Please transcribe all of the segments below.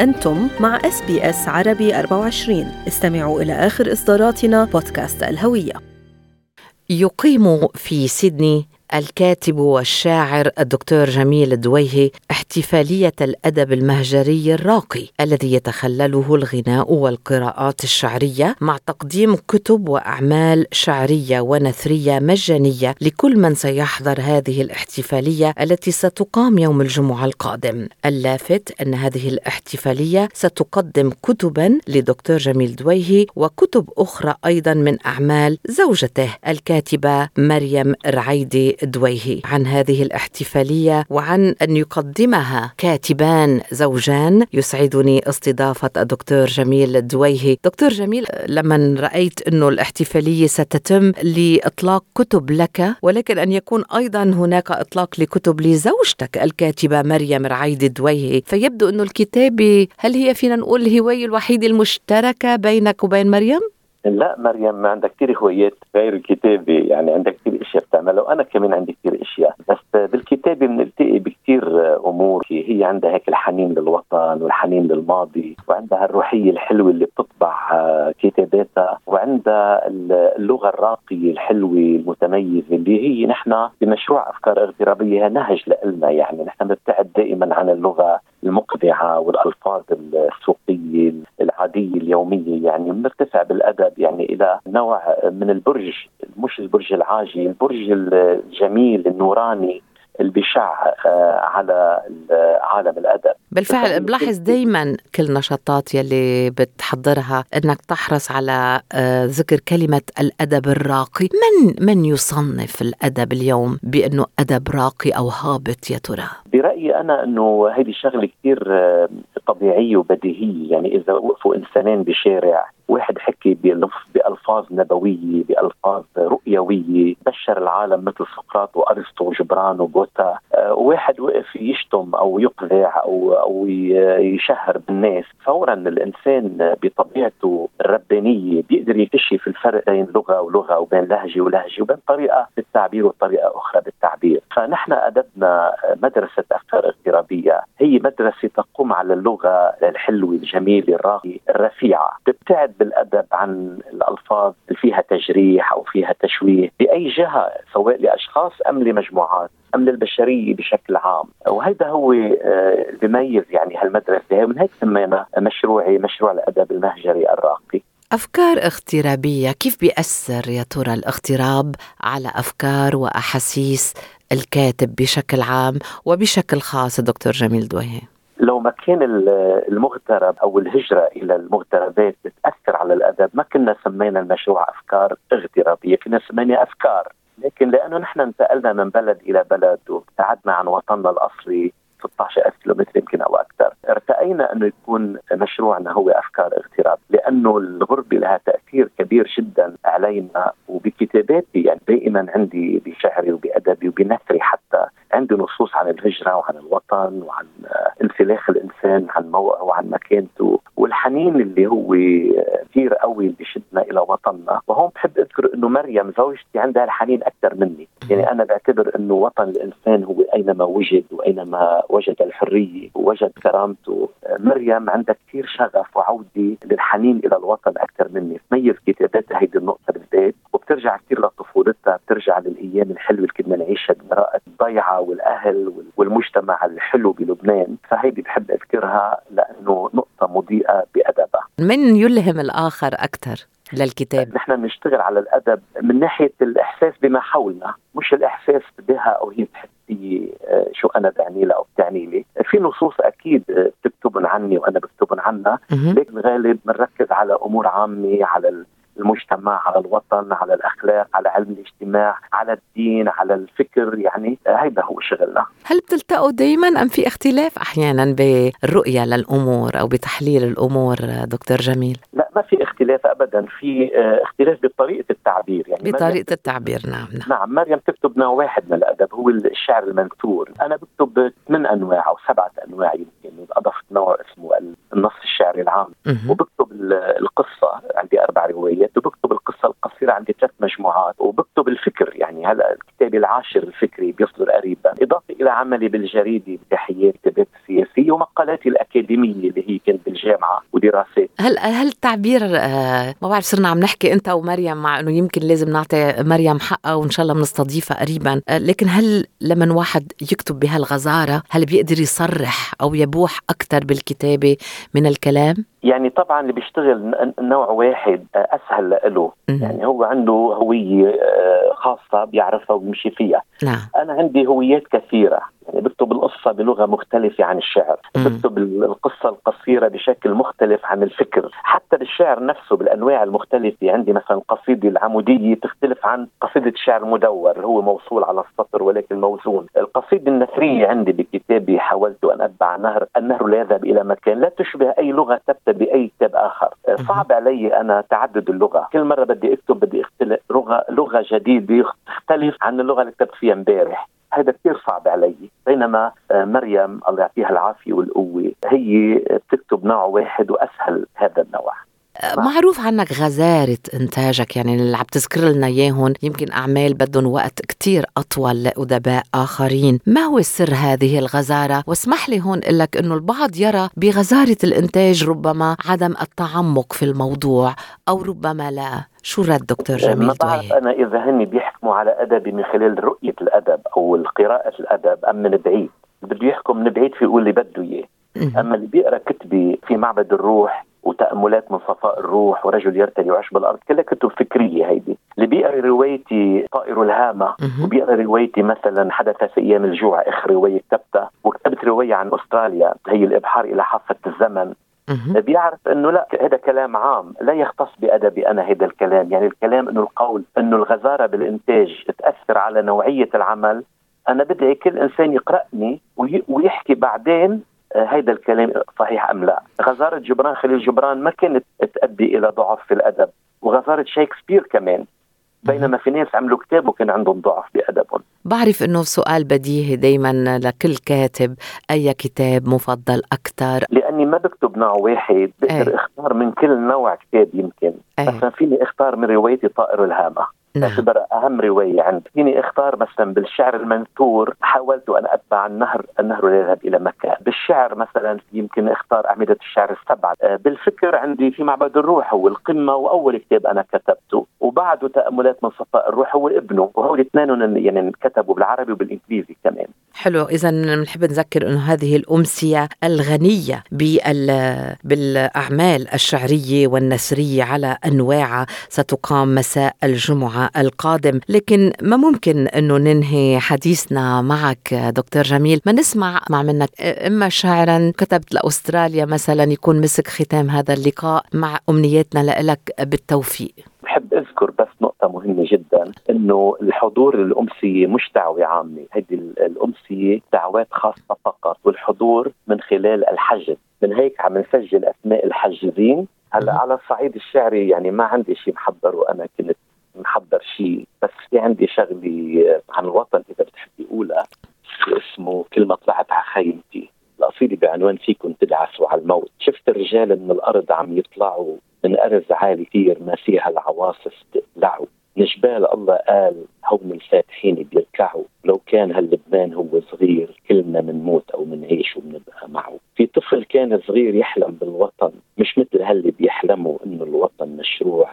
أنتم مع إس بي إس عربي 24 استمعوا إلى آخر إصداراتنا بودكاست الهوية. يقيم في سيدني الكاتب والشاعر الدكتور جميل الدويهي احتفالية الأدب المهجري الراقي الذي يتخلله الغناء والقراءات الشعرية مع تقديم كتب وأعمال شعرية ونثرية مجانية لكل من سيحضر هذه الاحتفالية التي ستقام يوم الجمعة القادم. اللافت أن هذه الاحتفالية ستقدم كتبا لدكتور جميل دويهي وكتب أخرى أيضا من أعمال زوجته الكاتبة مريم رعيدي دويهي عن هذه الاحتفالية وعن أن يقدمها كاتبان زوجان. يسعدني استضافة الدكتور جميل الدويهي دكتور جميل لما رأيت أنه الاحتفالية ستتم لإطلاق كتب لك ولكن أن يكون أيضا هناك إطلاق لكتب لزوجتك الكاتبة مريم رعيد الدويهي فيبدو أنه الكتابة هل هي فينا نقول الهواية الوحيدة المشتركة بينك وبين مريم؟ لا مريم عندها كثير هوايات غير الكتابة. يعني عندها كثير أشياء بتعملها وأنا كمان عندي كثير أشياء. بس بالكتابة بنلتقي بكثير أمور. هي عندها هيك الحنين للوطن والحنين للماضي وعندها الروحية الحلوة اللي بتطبع كتاباتها وعندها اللغة الراقية الحلوة المتميزة اللي هي نحن بمشروع أفكار اغترابية نهج لنا يعني نحن بنبتعد دائما عن اللغة. المقذعه والألفاظ السوقية العادية اليومية يعني بنرتفع بالأدب يعني إلى نوع من البرج مش البرج العاجي البرج الجميل النوراني. اللي بيشع آه، على عالم الأدب. بالفعل بلاحظ دائما كل نشاطات يلي بتحضرها إنك تحرص على آه، ذكر كلمة الأدب الراقي. من من يصنف الأدب اليوم بأنه أدب راقي أو هابط يا ترى؟ برأيي أنا إنه هذه شغلة كثير آه، طبيعية وبديهية. يعني إذا وقفوا إنسانين بشارع واحد حكي بألفاظ نبوية بألفاظ رؤيوية بشر العالم مثل سقراط وأرسطو وجبران وغوتا. آه، واحد وقف يشتم أو يقذع أو أو يشهر بالناس. فورا الإنسان بطبيعته الربانية بيقدر يكشف الفرق بين لغة ولغة وبين لهجة ولهجة وبين طريقة بالتعبير وطريقة أخرى بالتعبير. فنحن أدبنا مدرسة أفكار اغترابية هي مدرسة تقوم على اللغة الحلوة الجميلة الراقية الرفيعة. بتبتعد بالأدب عن الألفاظ اللي فيها تجريح أو فيها تشويه؟ بأي جهة سواء لأشخاص أم لمجموعات أم للبشرية بشكل عام. وهذا هو آه، بيميز يعني هالمدرسة. ومن هيك سمينا مشروعي مشروع الأدب المهجري الراقي. أفكار اغترابية كيف بيأثر يا ترى الاغتراب على أفكار وأحاسيس الكاتب بشكل عام وبشكل خاص دكتور جميل دويهي لو ما كان المغترب أو الهجرة إلى المغتربات بتاثر على الأدب ما كنا سمينا المشروع أفكار اغترابية كنا سمينا أفكار. لكن لأنه نحن انتقلنا من بلد إلى بلد وابتعدنا عن وطننا الأصلي 16000 كيلومتر يمكن أو أكثر ارتأينا انه يكون مشروعنا هو أفكار اغتراب. لأنه الغربه لها تأثير كبير جدا علينا وبكتاباتي يعني دائما عندي بشعري وبأدبي وبنثري حتى. عندي نصوص عن الهجرة وعن الوطن وعن انسلاخ الإنسان عن موقعه وعن مكانته. والحنين اللي هو كثير قوي بشدنا إلى وطننا. وهون بحب أذكر إنه مريم زوجتي عندها الحنين أكثر مني. يعني أنا بعتبر إنه وطن الإنسان هو أينما وجد وأينما وجد الحرية ووجد كرامته. مريم عندها كثير شغف وعودة للحنين إلى الوطن أكثر مني. تميز كتاباتها هيدي النقطة بالذات. وبترجع كثير لطفولتها بترجع للأيام الحلوة اللي كنا نعيشها بقراءه الضيعة والأهل والمجتمع الحلو بلبنان. فهيدي بحب أذكرها لأنه نقطة مضيئة بأدبها. من يلهم الآخر أكثر للكتاب؟ نحن بنشتغل على الأدب من ناحية الإحساس بما حولنا مش الإحساس بها أو هي بتحسي آه، شو أنا بعني لها أو بتعني لي. في نصوص أكيد بتكتبن عني وأنا بكتبن عنها لكن غالب بنركز على أمور عامة على المجتمع على الوطن على الأخلاق على علم الاجتماع على الدين على الفكر يعني هذا هو شغلنا. هل بتلتقوا دائما أم في اختلاف أحيانا بالرؤيه للأمور أو بتحليل الأمور دكتور جميل؟ لا ما في اختلاف اختلاف ابدا. في آه، اختلاف بطريقة التعبير يعني بطريقة التعبير نعم نعم. نعم مريم تكتب نوع واحد من الأدب هو الشعر المنثور. أنا بكتب ثمان أنواع أو سبعة أنواع يمكن اضفت نوع اسمه النص الشعري العام. وبكتب القصة عندي أربع روايات وبكتب القصة القصيرة عندي ثلاث مجموعات وبكتب الفكر. يعني هلا كتابي العاشر الفكري بيصدر قريبا. إضافة إلى عملي بالجريدة بتحيات كتابات سياسية ومقالاتي الأكاديمية اللي هي كانت بالجامعة ودراسات. هل هل التعبير آه ما بعرف صرنا عم نحكي أنت ومريم مع إنه يمكن لازم نعطي مريم حقها وان شاء الله بنستضيفها قريبا. آه لكن هل لما واحد يكتب بهالغزارة هل بيقدر يصرح أو يبوح أكثر بالكتابة؟ من الكلام يعني طبعا اللي بيشتغل نوع واحد آه، أسهل له. يعني هو عنده هوية آه، خاصة بيعرفها وبيمشي فيها. نعم. أنا عندي هويات كثيرة. يعني بكتب القصة بلغة مختلفة عن الشعر. بكتب القصة القصيرة بشكل مختلف عن الفكر. حتى بالشعر نفسه بالأنواع المختلفة. عندي مثلا القصيدة العمودية تختلف عن قصيدة الشعر المدور هو موصول على السطر ولكن موزون. القصيدة النثرية عندي بكتابي حاولت أن أتبع نهر النهر لا يذهب إلى مكان لا تشبه أي لغة تبدأ بأي كتاب آخر. صعب علي أنا تعدد اللغة. كل مرة بدي أكتب بدي أختلف. لغة لغة جديدة تختلف عن اللغة اللي كتبت فيها امبارح. هذا كثير صعب علي. بينما آه، مريم الله يعطيها العافية والقوة هي بتكتب نوع واحد وأسهل هذا النوع. معروف عنك غزارة إنتاجك يعني اللي عم تذكر لنا إياهم يمكن أعمال بدهم وقت كتير أطول لأدباء آخرين. ما هو سر هذه الغزارة؟ واسمح لي هون لك أنه البعض يرى بغزارة الإنتاج ربما عدم التعمق في الموضوع أو ربما لا. شو رد دكتور جميل؟ ما بعرف أنا إذا هن بيحكموا على ادبي من خلال رؤية الأدب أو قراءه الأدب أم من بعيد؟ بده يحكم من بعيد في يقول اللي بده إياه. أما اللي بيقرأ كتبي في معبد الروح وتأملات من صفاء الروح ورجل يرتدي وعش بالأرض كلها كتب فكرية هيدي. اللي بيقرا روايتي طائر الهامة وبيقرا روايتي مثلا حدث في أيام الجوع إخ رواية كتبتها وكتبت رواية عن أستراليا هي الإبحار إلى حافة الزمن. بيعرف إنه لا هذا كلام عام لا يختص بأدبي أنا هذا الكلام. يعني الكلام إنه القول إنه الغزارة بالإنتاج تأثر على نوعية العمل. أنا بدعي كل إنسان يقرأني ويحكي بعدين هيدا الكلام صحيح أم لا غزارة جبران خليل جبران ما كانت تؤدي إلى ضعف في الأدب وغزارة شيكسبير كمان بينما في ناس عملوا كتاب وكان عندهم ضعف بأدبهم بعرف إنه سؤال بديهي دائما لكل كاتب أي كتاب مفضل أكثر لأني ما بكتب نوع واحد بقدر إيه؟ أختار من كل نوع كتاب يمكن إيه؟ مثلا فيني أختار من روايتي طائر الهامة نعم. تعتبر أهم رواية عندي فيني اختار مثلا بالشعر المنثور حاولت أن أتبع النهر النهر لا يذهب إلى مكان بالشعر مثلا يمكن اختار أعمدة الشعر السبعة. آه، بالفكر عندي في معبد الروح هو القمه وأول كتاب أنا كتبته. وبعده تأملات من صفاء الروح هو ابنه وهو الاثنين يعني كتبوا بالعربي وبالإنجليزي كمان. حلو. اذا بنحب نذكر إنه هذه الأمسية الغنية بالأعمال الشعرية والنثرية على أنواعها. ستقام مساء الجمعة القادم. لكن ما ممكن إنه ننهي حديثنا معك دكتور جميل؟ ما نسمع مع منك إما شاعرا كتبت لأستراليا مثلا يكون مسك ختام هذا اللقاء مع أمنياتنا لك بالتوفيق. بحب أذكر بس نقطة مهمة جدا إنه الحضور الأمسية مش دعوة عامة، هذه الأمسية دعوات خاصة فقط والحضور من خلال الحجز، من هيك عم نسجل اسماء الحجزين، هلا على الصعيد الشعري يعني ما عندي شيء محضر وأنا كنت شيء. بس في عندي شغلة عن الوطن إذا بتحبي أقولها اسمه كلمة طلعت على خيمتي القصيدة بعنوان فيكم تدعسوا على الموت. شفت الرجال من الأرض عم يطلعوا من أرز عالي كثير ما فيها العواصف تقلعوا نجبال الله قال هون الفاتحين بيركعوا. لو كان هاللبنان هو صغير كلنا منموت أو منعيش وبنبقى معه. في طفل كان صغير يحلم بالوطن مش مثل هاللي بيحلموا إنه الوطن مشروع.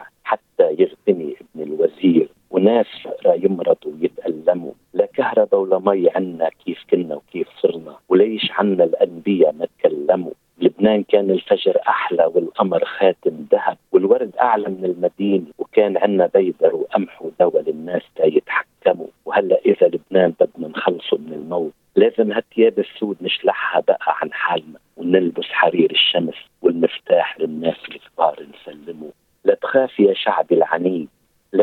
الوزير وناس يمرضوا ويتألموا. لا كهرباء ولا مي عنا كيف كنا وكيف صرنا. وليش عنا الأنبياء ما تكلموا؟ لبنان كان الفجر أحلى والقمر خاتم ذهب والورد أعلى من المدينة وكان عنا بيدر وقمح ودواء للناس تا يتحكموا. وهلأ إذا لبنان بدنا نخلصه من الموت لازم هالثياب السود نشلحها بقى عن حالنا ونلبس حرير الشمس والمفتاح للناس الكبار نسلمه. لا تخاف يا شعبي العنيد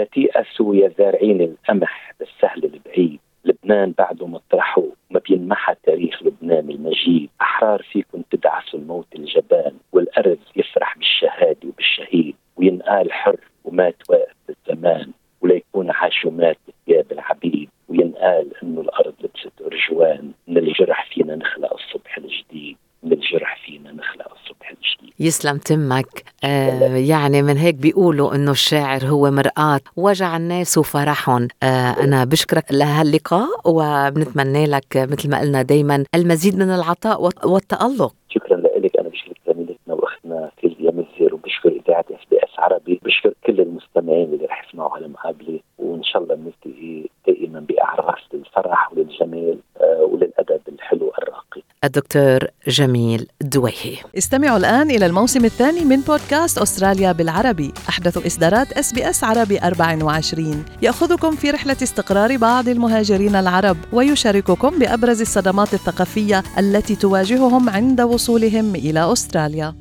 لا تيأسوا يا زارعين القمح بالسهل البعيد. لبنان بعده مطرحه ما بينمحى تاريخ لبنان المجيد. أحرار فيكم تدعسوا الموت الجبان والأرض يفرح بالشهادة وبالشهيد. وينقال حر ومات واقف بالزمان وليكون عاش ومات بثياب العبيد وينقال إنه الأرض لبست أرجوان. من الجرح فينا نخلق الصبح الجديد. من الجرح فينا نخلق الصبح الجديد. يسلم تمك. آه يعني من هيك بيقولوا إنه الشاعر هو مرآة. وجع الناس وفرحهم آه أنا بشكرك لهاللقاء وبنتمنى لك مثل ما قلنا دايما المزيد من العطاء والتألق. شكرا لك أنا بشكرك زميلتنا وأختنا فيليا مزير وبشكر إذاعة إس بي إس عربي. بشكر كل المستمعين اللي رح يسمعوا هالمقابلة. وإن شاء الله بنلتقي دائما بأعراس للفرح وللجمال آه وللادب الحلو الراقي الدكتور جميل دويهي. استمعوا الآن إلى الموسم الثاني من بودكاست أستراليا بالعربي. أحدث إصدارات إس بي إس عربي 24 يأخذكم في رحلة استقرار بعض المهاجرين العرب ويشارككم بأبرز الصدمات الثقافية التي تواجههم عند وصولهم إلى أستراليا.